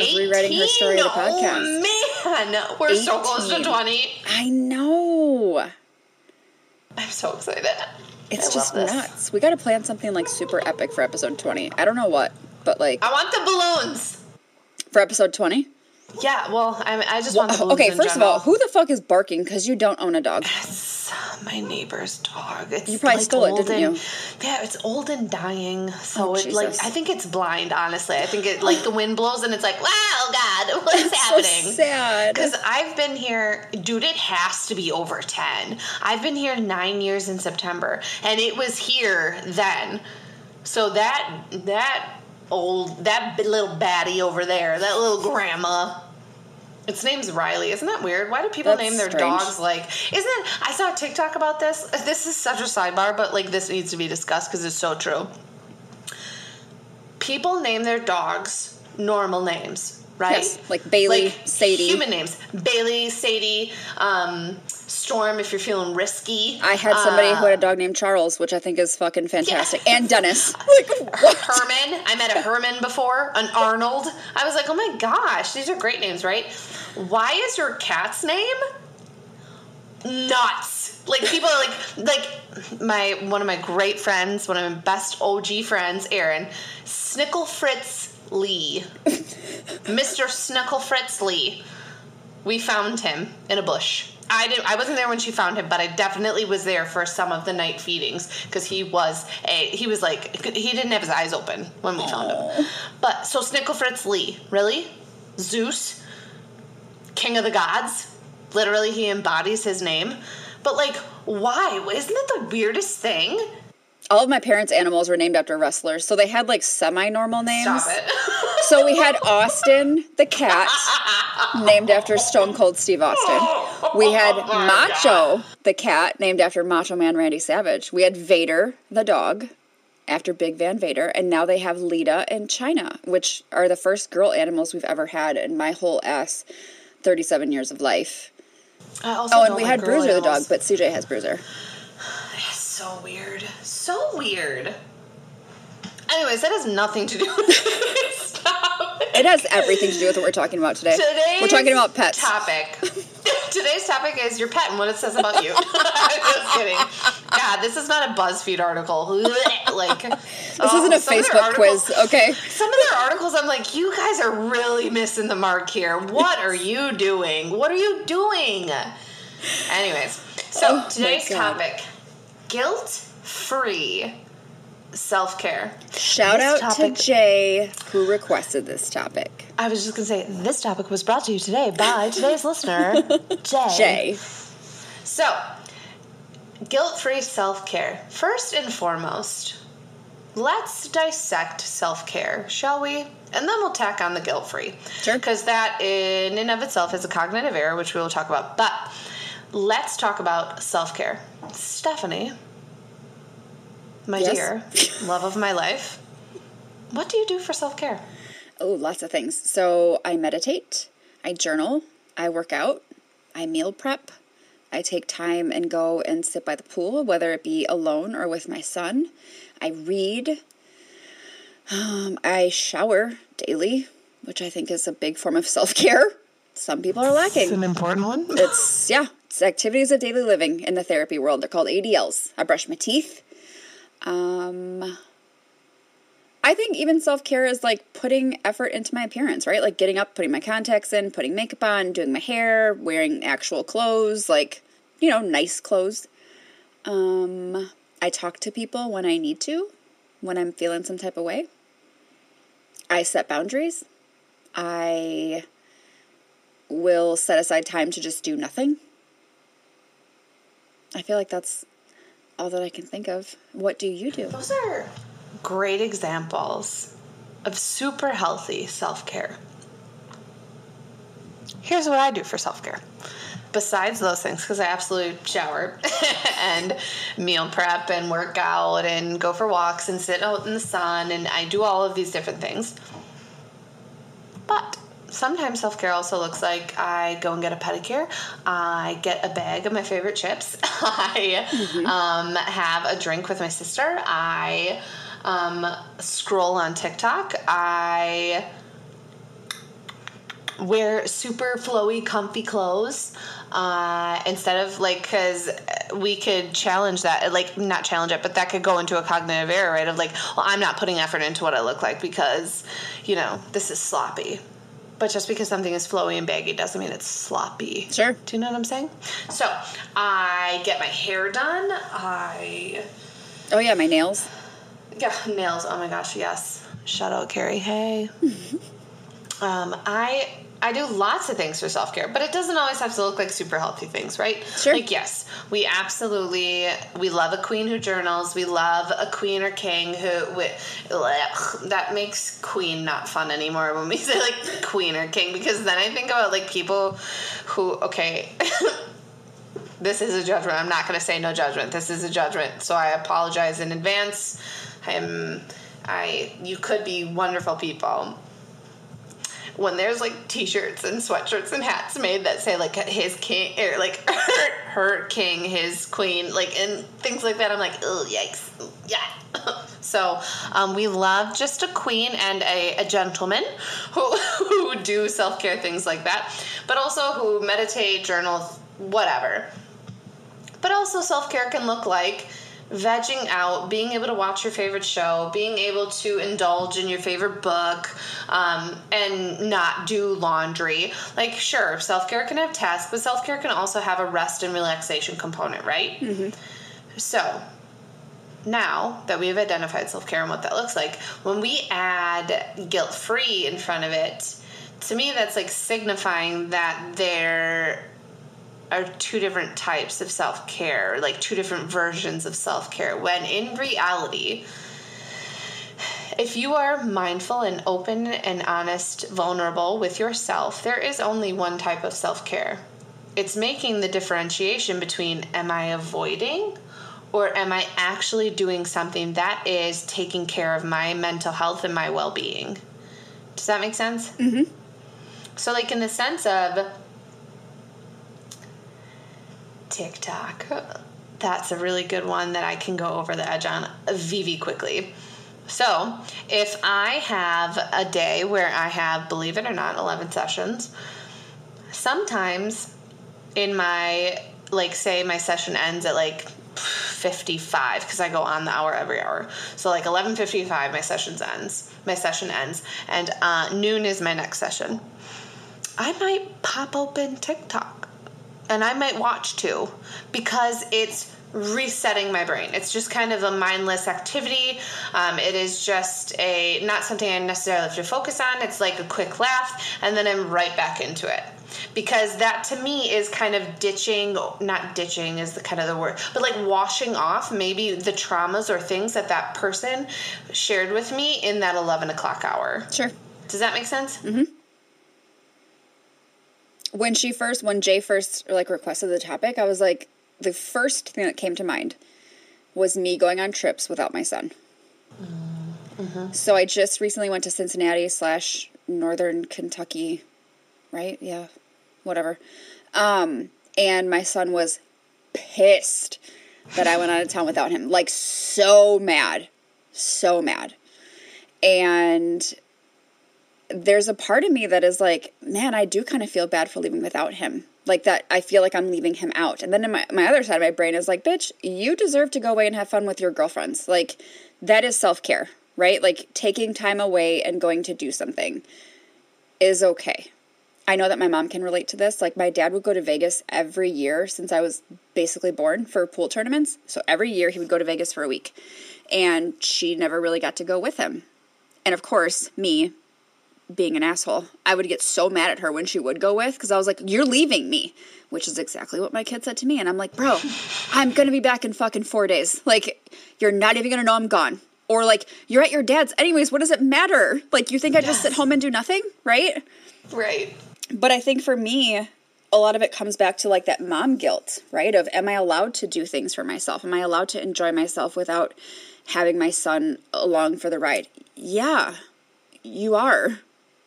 Hi. Of Rewriting Her Story, the oh, podcast. Oh, man. We're 18. so close to 20. I know. I'm so excited. It's I just nuts. We got to plan something like super epic for episode 20. I don't know what, but like. I want the balloons. For episode 20? Yeah, well, I, I just want balloons. Okay, first general. of all, who the fuck is barking because you don't own a dog? It's my neighbor's dog. It's you probably like stole it, didn't and, you? Yeah, it's old and dying. So oh, it like I think it's blind. Honestly, I think it like the wind blows and it's like, wow, God, what's happening? So sad. Because I've been here, dude. It has to be over ten. I've been here nine years in September, and it was here then. So that that old that little baddie over there, that little grandma. Its name's Riley. Isn't that weird? Why do people That's name their strange. dogs like? Isn't it? I saw a TikTok about this. This is such a sidebar, but like this needs to be discussed because it's so true. People name their dogs normal names, right? Yes, like Bailey, like Sadie. Human names: Bailey, Sadie, um, Storm. If you're feeling risky, I had somebody uh, who had a dog named Charles, which I think is fucking fantastic, and Dennis. Like what? Herman. I met a Herman before, an Arnold. I was like, oh my gosh, these are great names, right? Why is your cat's name nuts? Like people are like like my one of my great friends, one of my best OG friends, Aaron, Snickle Fritz Lee. Mr. Snickle Fritz Lee. We found him in a bush. I didn't. I wasn't there when she found him, but I definitely was there for some of the night feedings because he was a. He was like he didn't have his eyes open when we found him. But so Snickle Fritz Lee, really, Zeus, King of the Gods. Literally, he embodies his name. But like, why? Isn't that the weirdest thing? All of my parents' animals were named after wrestlers, so they had like semi-normal names. Stop it. So we had Austin the cat, named after Stone Cold Steve Austin. We had Oh Macho the cat, named after Macho Man Randy Savage. We had Vader the dog, after Big Van Vader, and now they have Lita and Chyna, which are the first girl animals we've ever had in my whole ass 37 years of life. I also Oh, and we like had Bruiser the dog, but CJ has Bruiser. So weird. So weird. Anyways, that has nothing to do with this topic. It has everything to do with what we're talking about today. Today's we're talking about pets. Topic. Today's topic is your pet and what it says about you. Just kidding. God, this is not a BuzzFeed article. Like This isn't a oh, Facebook quiz, okay? Some of their articles, I'm like, you guys are really missing the mark here. What are you doing? What are you doing? Anyways, so Oh today's God. topic: guilt-free self-care. Shout This out topic- to Jay who requested this topic. I was just gonna say this topic was brought to you today by today's listener, Jay. Jay. So, guilt-free self-care. First and foremost, let's dissect self-care, shall we? And then we'll tack on the guilt-free. Sure. Because that in and of itself is a cognitive error, which we will talk about. But let's talk about self-care. Stephanie, my Yes? dear, love of my life, what do you do for self-care? Oh, lots of things. So I meditate, I journal, I work out, I meal prep, I take time and go and sit by the pool, whether it be alone or with my son. I read. Um, I shower daily, which I think is a big form of self care. Some people are lacking. It's an important one. It's yeah, it's activities of daily living in the therapy world. They're called ADLs. I brush my teeth. Um I think even self care is like putting effort into my appearance, right? Like getting up, putting my contacts in, putting makeup on, doing my hair, wearing actual clothes, like, you know, nice clothes. Um, I talk to people when I need to, when I'm feeling some type of way. I set boundaries. I will set aside time to just do nothing. I feel like that's all that I can think of. What do you do? Those are great examples of super healthy self care. Here's what I do for self care besides those things, because I absolutely shower and meal prep and work out and go for walks and sit out in the sun and I do all of these different things. But sometimes self care also looks like I go and get a pedicure. I get a bag of my favorite chips. I um, have a drink with my sister. I um, scroll on TikTok. I wear super flowy, comfy clothes uh, instead of like because we could challenge that, like not challenge it, but that could go into a cognitive error, right? Of like, well, I'm not putting effort into what I look like because you know this is sloppy. But just because something is flowy and baggy doesn't mean it's sloppy. Sure. Do you know what I'm saying? So I get my hair done. I Oh yeah, my nails. yeah, nails. Oh my gosh, yes. Shout out Carrie. Hey. um, I I do lots of things for self care, but it doesn't always have to look like super healthy things, right? Sure. Like yes, we absolutely we love a queen who journals. We love a queen or king who with that makes queen not fun anymore when we say like queen or king because then I think about like people who okay. this is a judgment. I'm not going to say no judgment. This is a judgment. So I apologize in advance. I'm I you could be wonderful people. When there's like t-shirts and sweatshirts and hats made that say like his king or like her, king, his queen, like and things like that, I'm like, oh yikes, yeah. so um, we love just a queen and a, a gentleman who who do self care things like that, but also who meditate, journal, whatever. But also, self care can look like vegging out, being able to watch your favorite show, being able to indulge in your favorite book, um, and not do laundry. Like, sure, self care can have tasks, but self care can also have a rest and relaxation component, right? So, now that we've identified self care and what that looks like, when we add guilt free in front of it, to me, that's like signifying that there are two different types of self care, like two different versions of self care. When in reality, if you are mindful and open and honest, vulnerable with yourself, there is only one type of self care. It's making the differentiation between am I avoiding or am I actually doing something that is taking care of my mental health and my well being? Does that make sense? Mm-hmm. So, like, in the sense of, TikTok. That's a really good one that I can go over the edge on Vivi quickly. So, if I have a day where I have, believe it or not, 11 sessions, sometimes in my, like, say my session ends at like 55 because I go on the hour every hour. So like 11:55 my session ends. My session ends and uh, noon is my next session. I might pop open TikTok and I might watch too because it's resetting my brain. It's just kind of a mindless activity. Um, it is just a not something I necessarily have to focus on. It's like a quick laugh, and then I'm right back into it. Because that to me is kind of ditching, not ditching is the kind of the word, but like washing off maybe the traumas or things that that person shared with me in that 11 o'clock hour. Sure. Does that make sense? When she first when Jay first like requested the topic, I was like the first thing that came to mind was me going on trips without my son. So I just recently went to Cincinnati slash Northern Kentucky, right? Yeah, whatever. Um, and my son was pissed that I went out of town without him, like so mad, so mad. And there's a part of me that is like, man, I do kind of feel bad for leaving without him. Like that, I feel like I'm leaving him out. And then my, my other side of my brain is like, bitch, you deserve to go away and have fun with your girlfriends. Like, that is self care, right? Like, taking time away and going to do something is okay. I know that my mom can relate to this. Like, my dad would go to Vegas every year since I was basically born for pool tournaments. So every year he would go to Vegas for a week. And she never really got to go with him. And of course, me, being an asshole. I would get so mad at her when she would go with because I was like, You're leaving me, which is exactly what my kid said to me. And I'm like, Bro, I'm going to be back in fucking four days. Like, you're not even going to know I'm gone. Or like, you're at your dad's. Anyways, what does it matter? Like, you think I just sit home and do nothing? Right? Right. But I think for me, a lot of it comes back to like that mom guilt, right? Of am I allowed to do things for myself? Am I allowed to enjoy myself without having my son along for the ride? Yeah, you are,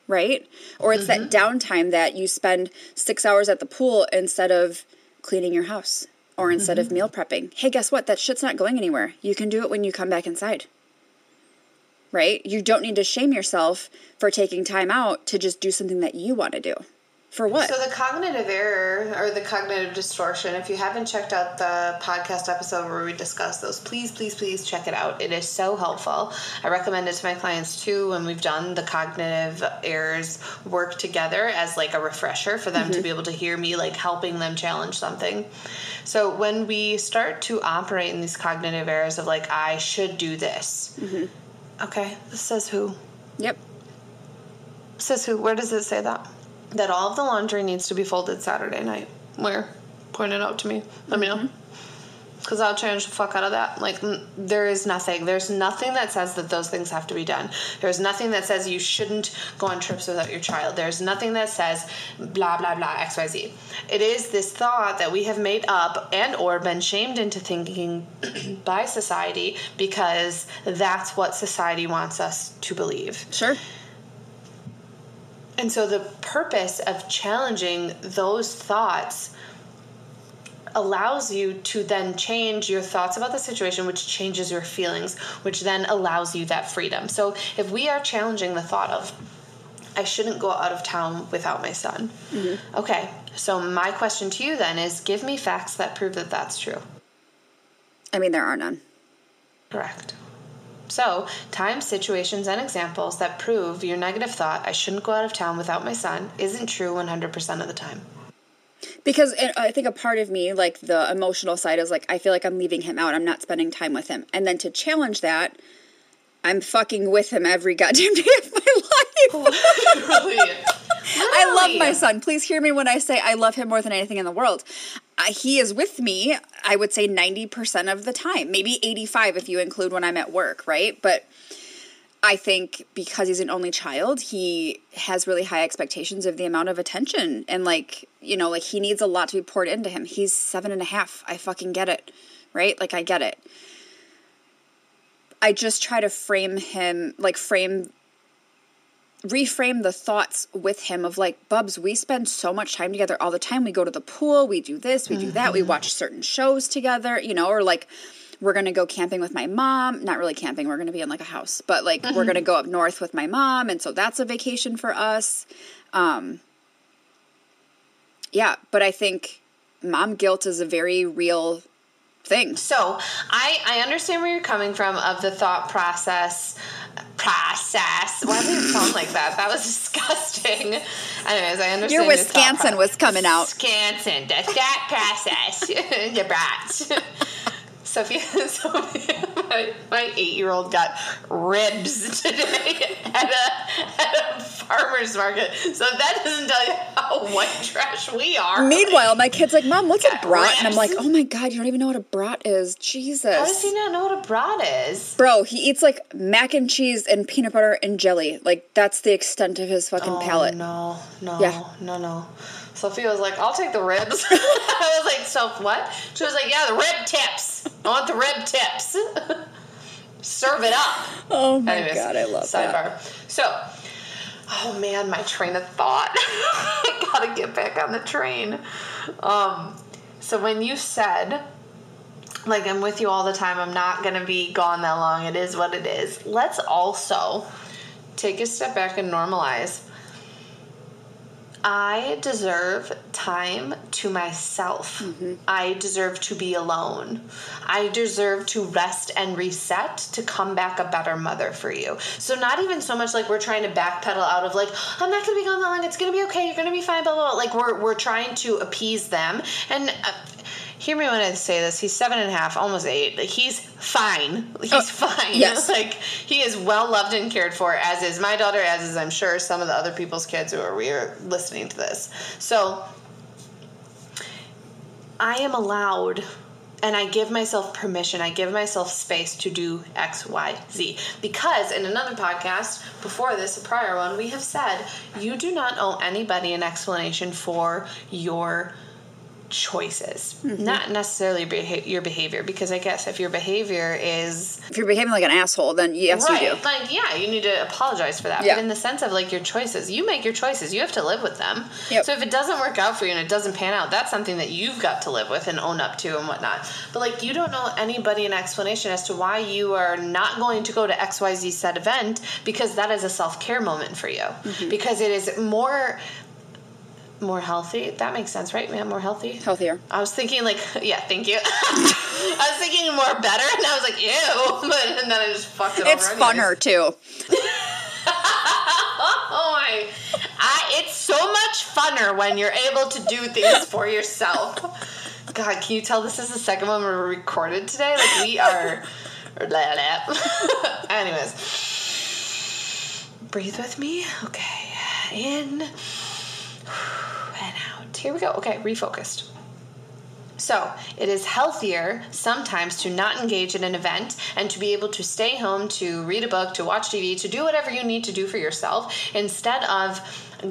right? Or it's that mm-hmm. downtime that you spend six hours at the pool instead of cleaning your house or instead of meal mm-hmm. prepping. Hey, guess what? That shit's not going anywhere. You can do it when you come back inside. Right? You don't need to shame yourself for taking time out to just do something that you want to do. For what? So the cognitive error or the cognitive distortion, if you haven't checked out the podcast episode where we discuss those, please, please, please check it out. It is so helpful. I recommend it to my clients too when we've done the cognitive errors work together as like a refresher for them to mm-hmm. be able to hear me like helping them challenge something. So when we start to operate in these cognitive errors of like I should do this. Mm-hmm. Okay, this says who? yep. Says who? Where does it say that? That all of the laundry needs to be folded Saturday night. Where? Point it out to me. Let me know. Mm-hmm. Because I'll change the fuck out of that. Like, n- there is nothing. There's nothing that says that those things have to be done. There's nothing that says you shouldn't go on trips without your child. There's nothing that says blah, blah, blah, XYZ. It is this thought that we have made up and or been shamed into thinking by society because that's what society wants us to believe. Sure. And so the purpose of challenging those thoughts allows you to then change your thoughts about the situation, which changes your feelings, which then allows you that freedom. So if we are challenging the thought of, I shouldn't go out of town without my son. Mm-hmm. Okay, so my question to you then is give me facts that prove that that's true. I mean, there are none. Correct. So, time, situations, and examples that prove your negative thought, I shouldn't go out of town without my son, isn't true 100% of the time. Because it, I think a part of me, like the emotional side, is like, I feel like I'm leaving him out. I'm not spending time with him. And then to challenge that, I'm fucking with him every goddamn day of my life. Literally. I love my son. Please hear me when I say I love him more than anything in the world. Uh, he is with me, I would say 90% of the time, maybe 85 if you include when I'm at work, right? But I think because he's an only child, he has really high expectations of the amount of attention. And, like, you know, like he needs a lot to be poured into him. He's seven and a half. I fucking get it, right? Like, I get it. I just try to frame him, like, frame reframe the thoughts with him of like bubs we spend so much time together all the time. We go to the pool we do this we do that we watch certain shows together you know or like we're gonna go camping with my mom. Not really camping we're gonna be in like a house but like we're gonna go up north with my mom and so that's a vacation for us. Um yeah but i think mom guilt is a very real thing So, I, I understand where you're coming from of the thought process. Process. Why did it sound like that? That was disgusting. Anyways, I understand. your your wisconsin pro- was coming out Wisconsin, the thought process. the brats. Sophia, Sophia my, my eight year old got ribs today at a, at a farmer's market. So that doesn't tell you how white trash we are. Meanwhile, my kid's like, "Mom, what's a brat?" And I'm like, "Oh my god, you don't even know what a brat is, Jesus!" How does he not know what a brat is? Bro, he eats like mac and cheese and peanut butter and jelly. Like that's the extent of his fucking oh, palate. Oh, No, no, Yeah. no, no. Sophia was like, I'll take the ribs. I was like, so what? She was like, yeah, the rib tips. I want the rib tips. Serve it up. Oh my Anyways, god, I love sidebar. that. So, oh man, my train of thought. I gotta get back on the train. Um, so when you said, like, I'm with you all the time, I'm not gonna be gone that long, it is what it is. Let's also take a step back and normalize. I deserve time to myself. I deserve to be alone. I deserve to rest and reset to come back a better mother for you. So, not even so much like we're trying to backpedal out of like, I'm not gonna be gone that long, it's gonna be okay, you're gonna be fine, blah, blah, blah. Like, we're, we're trying to appease them. And uh, hear me when I say this, he's seven and a half, almost eight. He's fine. He's Oh, fine. yes. like, he is well loved and cared for, as is my daughter, as is, I'm sure, some of the other people's kids who are, we are listening to this. So, I am allowed and I give myself permission, I give myself space to do X, Y, Z. Because in another podcast before this, a prior one, we have said you do not owe anybody an explanation for your choices, Mm-hmm. not necessarily beha- your behavior. Because I guess if your behavior is If you're behaving like an asshole, then yes, right, you do. like yeah, you need to apologize for that. Yeah. But in the sense of like your choices, you make your choices. You have to live with them. Yep. So if it doesn't work out for you and it doesn't pan out, that's something that you've got to live with and own up to and whatnot. But like you don't know anybody an explanation as to why you are not going to go to XYZ said event because that is a self care moment for you. Mm-hmm. Because it is more more healthy. That makes sense, right? Yeah, more healthy. Healthier. I was thinking like, yeah, thank you. I was thinking more better, and I was like, ew, but and then I just fucked it It's funner too. Oh my! I, it's so much funner when you're able to do things for yourself. God, can you tell this is the second one we're recorded today? Like we are. Anyways, breathe with me. Okay, in. Here we go. Okay, refocused. So, it is healthier sometimes to not engage in an event and to be able to stay home, to read a book, to watch TV, to do whatever you need to do for yourself instead of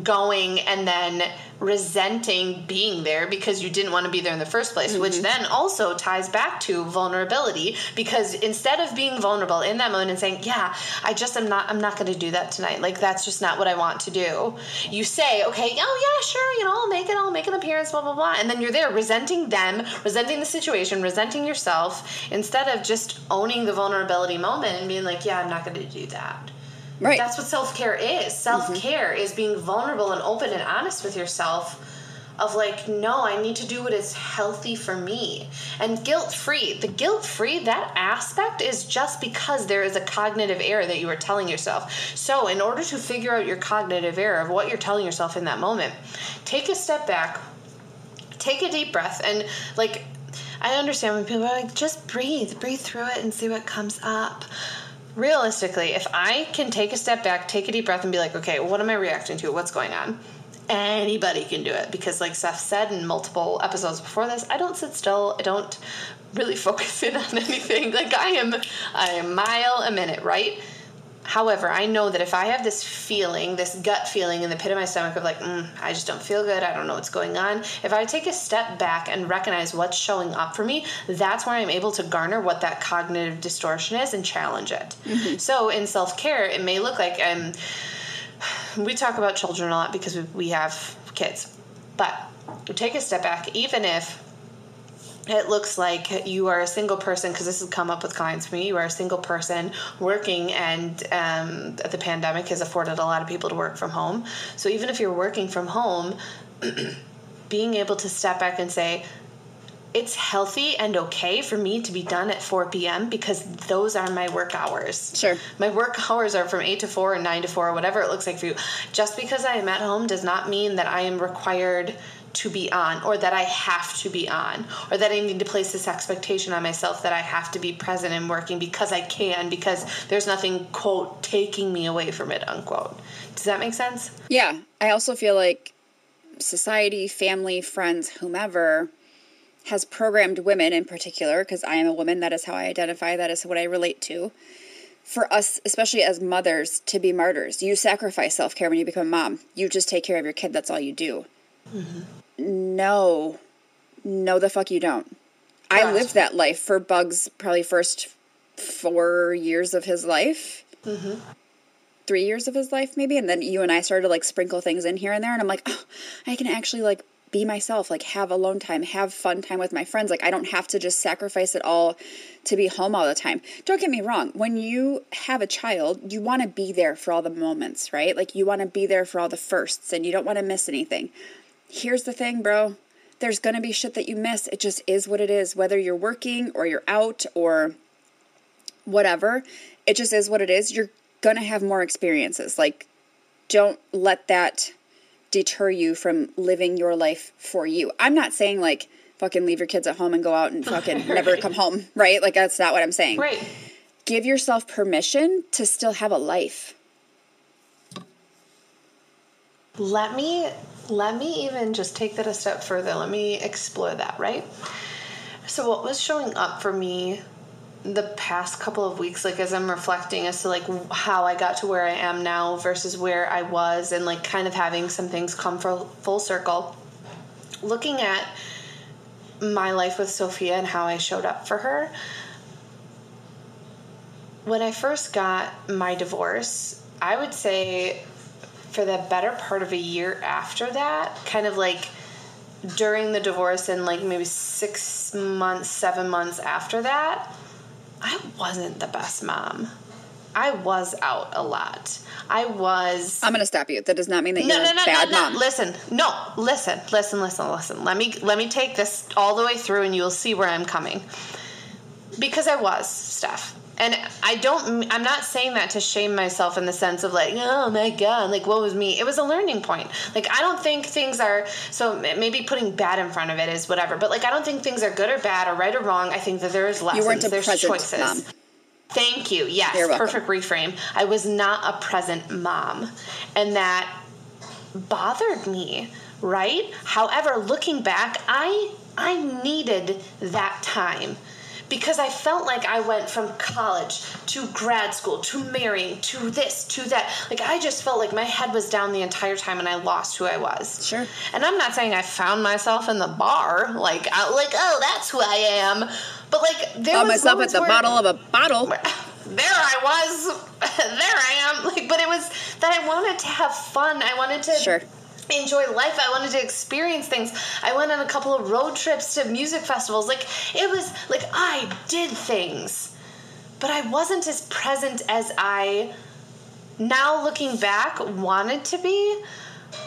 going and then resenting being there because you didn't want to be there in the first place, which mm-hmm. then also ties back to vulnerability because instead of being vulnerable in that moment and saying, "Yeah, I just am not I'm not going to do that tonight. Like that's just not what I want to do." You say, "Okay, oh yeah, sure, you know, I'll make it. I'll make an appearance, blah blah blah." And then you're there resenting them, resenting the situation, resenting yourself instead of just owning the vulnerability moment and being like, "Yeah, I'm not going to do that." Right. That's what self care is. Self care mm-hmm. is being vulnerable and open and honest with yourself. Of like, no, I need to do what is healthy for me. And guilt free. The guilt free, that aspect is just because there is a cognitive error that you are telling yourself. So, in order to figure out your cognitive error of what you're telling yourself in that moment, take a step back, take a deep breath, and like, I understand when people are like, just breathe, breathe through it and see what comes up realistically, if I can take a step back, take a deep breath, and be like, okay, what am I reacting to? What's going on? Anybody can do it because, like Steph said in multiple episodes before this, I don't sit still. I don't really focus in on anything. Like I am, I am mile a minute, right? However, I know that if I have this feeling, this gut feeling in the pit of my stomach of like, mm, I just don't feel good, I don't know what's going on, if I take a step back and recognize what's showing up for me, that's where I'm able to garner what that cognitive distortion is and challenge it. So in self care, it may look like I'm. We talk about children a lot because we, we have kids, but take a step back, even if it looks like you are a single person because this has come up with clients for me. You are a single person working and um, the pandemic has afforded a lot of people to work from home. So even if you're working from home being able to step back and say it's healthy and okay for me to be done at 4 p.m because those are my work hours. Sure. my work hours are from 8 to 4 and 9 to 4 or whatever it looks like for you. Just because i am at home does not mean that i am required to be on or that i have to be on or that i need to place this expectation on myself that i have to be present and working because i can because there's nothing quote taking me away from it unquote does that make sense Yeah. I also feel like society, family, friends, whomever has programmed women in particular, because I am a woman, that is how I identify, that is what I relate to. For us, especially as mothers, to be martyrs. You sacrifice self care when you become a mom. You just take care of your kid, that's all you do. Mm-hmm. No. No, the fuck you don't. I lived that life for Bugs probably first four years of his life. Mm-hmm. Three years of his life maybe? And then you and i started to like sprinkle things in here and there and i'm like oh, i can actually like be myself like have alone time have fun time with my friends. Like i don't have to just sacrifice it all to be home all the time. Don't get me wrong. When you have a child you want to be there for all the moments right? Like you want to be there for all the firsts and you don't want to miss anything here's the thing bro there's gonna be shit that you miss it just is what it is whether you're working or you're out or whatever. It just is what it is. You're going to have more experiences. Like, don't let that deter you from living your life for you. I'm not saying, like, fucking leave your kids at home and go out and fucking never come home, right? Like, that's not what I'm saying. right Give yourself permission to still have a life. let me let me even just take that a step further let me explore that right So what was showing up for me the past couple of weeks like as I'm reflecting as to like how I got to where I am now versus where I was and like kind of having some things come full, full circle. Looking at my life with Sophia and how I showed up for her. When I first got my divorce, I would say for the better part of a year after that, kind of like during the divorce and like maybe six months, seven months after that, I wasn't the best mom. I was out a lot. I was. I'm gonna stop you. That does not mean that No, you're no, a no, bad no, no. mom. Listen, no, listen, listen, listen, listen. Let me let me take this all the way through, and you'll see where I'm coming. Because I was Steph, and I don't. I'm not saying that to shame myself in the sense of like, oh my god, like what was me? It was a learning point. Like I don't think things are so. Maybe putting bad in front of it is whatever, but like I don't think things are good or bad or right or wrong. I think that there is lessons. You weren't a There's present choices. mom. Thank you. Yes, perfect reframe. I was not a present mom, and that bothered me, right? However, looking back, I I needed that time because I felt like I went from college to grad school to marrying to this to that. Like I just felt like my head was down the entire time and I lost who I was. Sure. And I'm not saying I found myself in the bar, like I, like oh that's who I am, but like there Found was myself at the where- bottle of a bottle. there I was. there I am. Like, but it was that I wanted to have fun. I wanted to Sure. Enjoy life. I wanted to experience things. I went on a couple of road trips to music festivals. Like it was like I did things, but I wasn't as present as I now looking back wanted to be.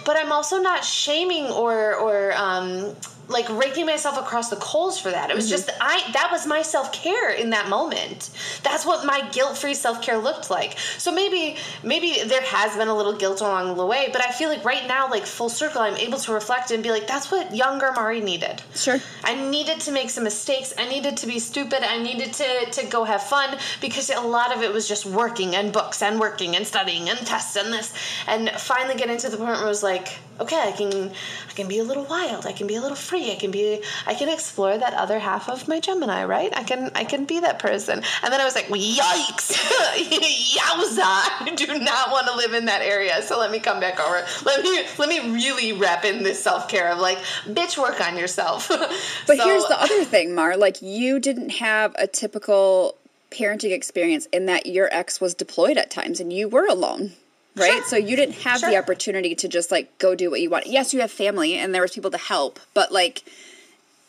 But I'm also not shaming or or um, like raking myself across the coals for that. It was mm-hmm. just I that was my self care in that moment. That's what my guilt free self care looked like. So maybe maybe there has been a little guilt along the way, but I feel like right now, like full circle, I'm able to reflect and be like, that's what younger Mari needed. Sure. I needed to make some mistakes. I needed to be stupid. I needed to, to go have fun because a lot of it was just working and books and working and studying and tests and this. And finally getting to the point where it was like, okay, I can I can be a little wild. I can be a little free. I can be I can explore that other half of my Gemini, right? I can I can be that person. And then I was like, yikes, yowza! I do not want to live in that area. So let me come back over. Let me let me really wrap in this self care of like, bitch, work on yourself. But here's the other thing, Mar. Like you didn't have a typical parenting experience in that your ex was deployed at times and you were alone. Right? Sure. So you didn't have the opportunity to just like go do what you want. Yes, you have family and there was people to help, but like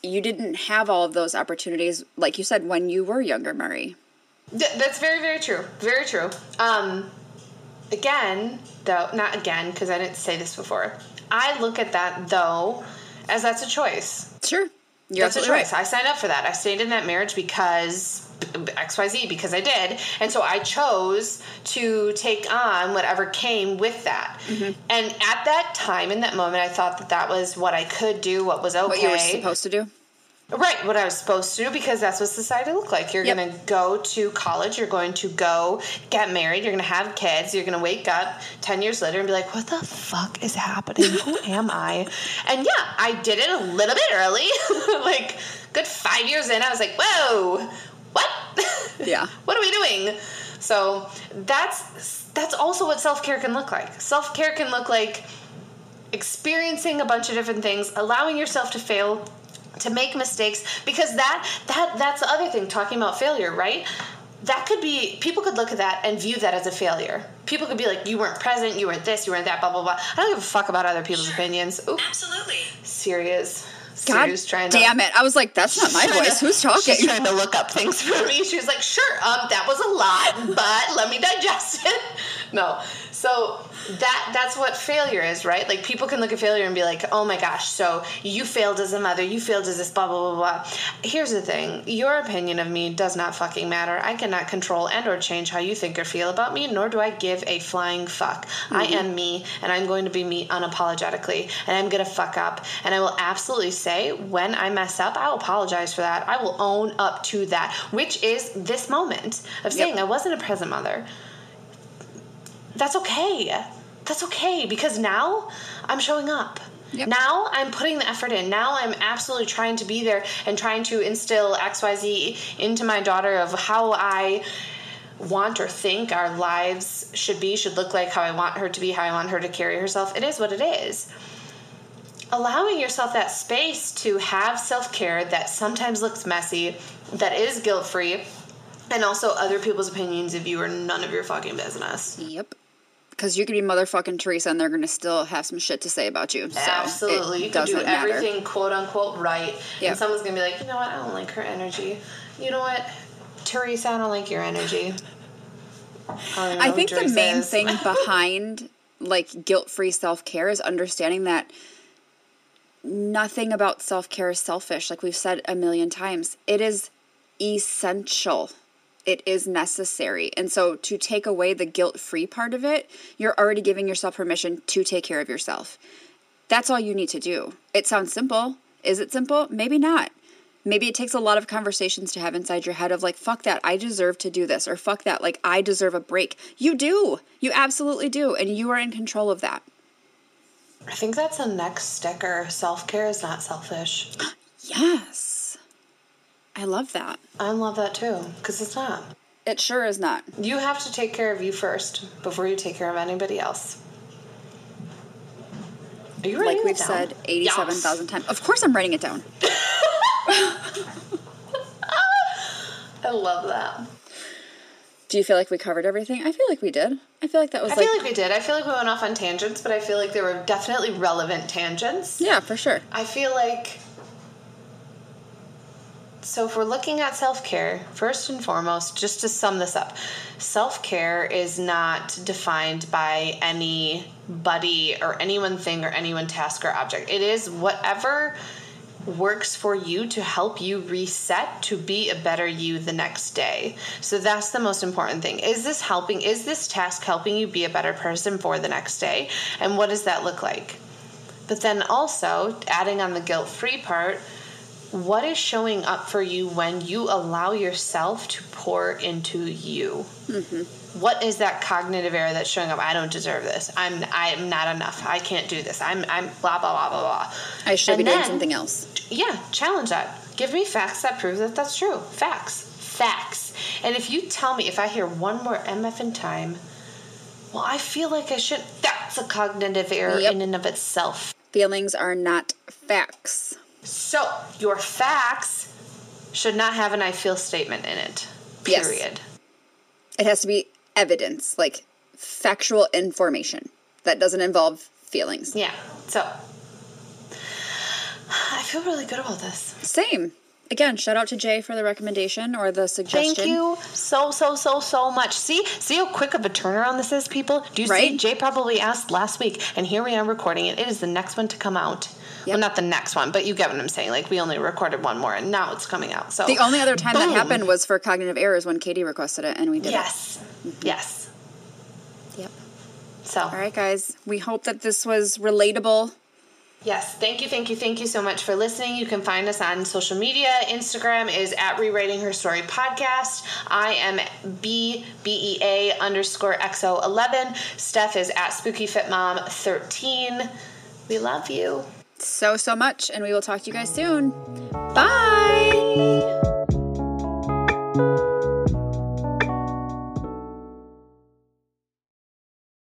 you didn't have all of those opportunities, like you said, when you were younger, Mari. Th- that's very, very true. Very true. Um, again, though, not again, because I didn't say this before. I look at that, though, as that's a choice. Sure. You're That's a choice. right. I signed up for that. I stayed in that marriage because XYZ, because I did. And so I chose to take on whatever came with that. Mm-hmm. And at that time, in that moment, I thought that that was what I could do, what was okay. What you were supposed to do. Right, what I was supposed to do because that's what society looked like. You're Yep. going to go to college, you're going to go get married, you're going to have kids, you're going to wake up 10 years later and be like, what the fuck is happening? Who am I? And yeah, I did it a little bit early. like, good five years in, I was like, whoa, what? Yeah. what are we doing? So that's that's also what self care can look like. Self care can look like experiencing a bunch of different things, allowing yourself to fail, to make mistakes, because that that that's the other thing. Talking about failure, right? That could be people could look at that and view that as a failure. People could be like, "You weren't present. You weren't this. You weren't that." Blah blah blah. I don't give a fuck about other people's opinions. Oop, Absolutely. serious God Siri's trying to damn it. I was like, that's not my voice. Who's talking? She's trying to look up things for me. She was like, "Sure, um, that was a lot, but let me digest it." No, so that that's what failure is, right? Like people can look at failure and be like, "Oh my gosh, so you failed as a mother, you failed as this, blah blah blah blah." Here's the thing: your opinion of me does not fucking matter. I cannot control and or change how you think or feel about me, nor do I give a flying fuck. I mm-hmm. am me, and I'm going to be me unapologetically, and I'm gonna fuck up, and I will absolutely say when I mess up, I will apologize for that. I will own up to that, which is this moment of saying I wasn't a present mother. That's okay. That's okay because now I'm showing up. Yep. Now I'm putting the effort in. Now I'm absolutely trying to be there and trying to instill XYZ into my daughter of how I want or think our lives should be, should look like, how I want her to be, how I want her to carry herself. It is what it is. Allowing yourself that space to have self care that sometimes looks messy, that is guilt free, and also other people's opinions of you are none of your fucking business. Yep. Because you could be motherfucking Teresa and they're going to still have some shit to say about you. So Absolutely. You can do doesn't matter. everything quote unquote right. Yep. And someone's going to be like, you know what? I don't like her energy. You know what? Teresa, I don't like your energy. I, I think the main is. thing behind like guilt free self care is understanding that nothing about self care is selfish, like we've said a million times. It is essential. It is necessary. And so to take away the guilt free part of it, you're already giving yourself permission to take care of yourself. That's all you need to do. It sounds simple. Is it simple? Maybe not. Maybe it takes a lot of conversations to have inside your head of like, fuck that, I deserve to do this, or fuck that, like, I deserve a break. You do. You absolutely do. And you are in control of that. I think that's the next sticker. Self care is not selfish. Yes. I love that. I love that too, because it's not. It sure is not. You have to take care of you first before you take care of anybody else. Are you writing Like we've said 87,000 times. Of course I'm writing it down. I love that. Do you feel like we covered everything? I feel like we did. I feel like that was I like, feel like we did. I feel like we went off on tangents, but I feel like there were definitely relevant tangents. yeah, for sure. I feel like so if we're looking at self-care, first and foremost, just to sum this up, self-care is not defined by anybody or any one thing or any one task or object. It is whatever works for you to help you reset to be a better you the next day. So that's the most important thing. Is this helping? Is this task helping you be a better person for the next day? And what does that look like? But then also, adding on the guilt free part, what is showing up for you when you allow yourself to pour into you? Mm-hmm. What is that cognitive error that's showing up? I don't deserve this. I'm I'm not enough. I can't do this. I'm I'm blah blah blah blah blah. I should And be doing something else. Yeah, challenge that. Give me facts that prove that that's true. Facts. Facts. And if you tell me, if I hear one more MF in time, well, I feel like I should. That's a cognitive error Yep. in and of itself. Feelings are not facts. So, your facts should not have an I feel statement in it. Yes. Period. It has to be evidence, like factual information that doesn't involve feelings. Yeah. So, I feel really good about this. Same. Again, shout out to Jay for the recommendation or the suggestion. Thank you so, so, so, so much. See, see how quick of a turnaround this is, people? Do you see? Jay probably asked last week, and here we are recording it. It is the next one to come out. Well, not the next one, but you get what I'm saying. Like, we only recorded one more, and now it's coming out. So The only other time Boom. that happened was for cognitive errors when Katie requested it and we did it. Yes. Mm-hmm. Yes. Yep. So, All right, guys. We hope that this was relatable. Yes, thank you, thank you, thank you so much for listening. You can find us on social media. Instagram is at Rewriting Her Story Podcast. I am B B E A underscore XO eleven. Steph is at Spooky Fit Mom thirteen. We love you. so, so much, and we will talk to you guys soon. Bye.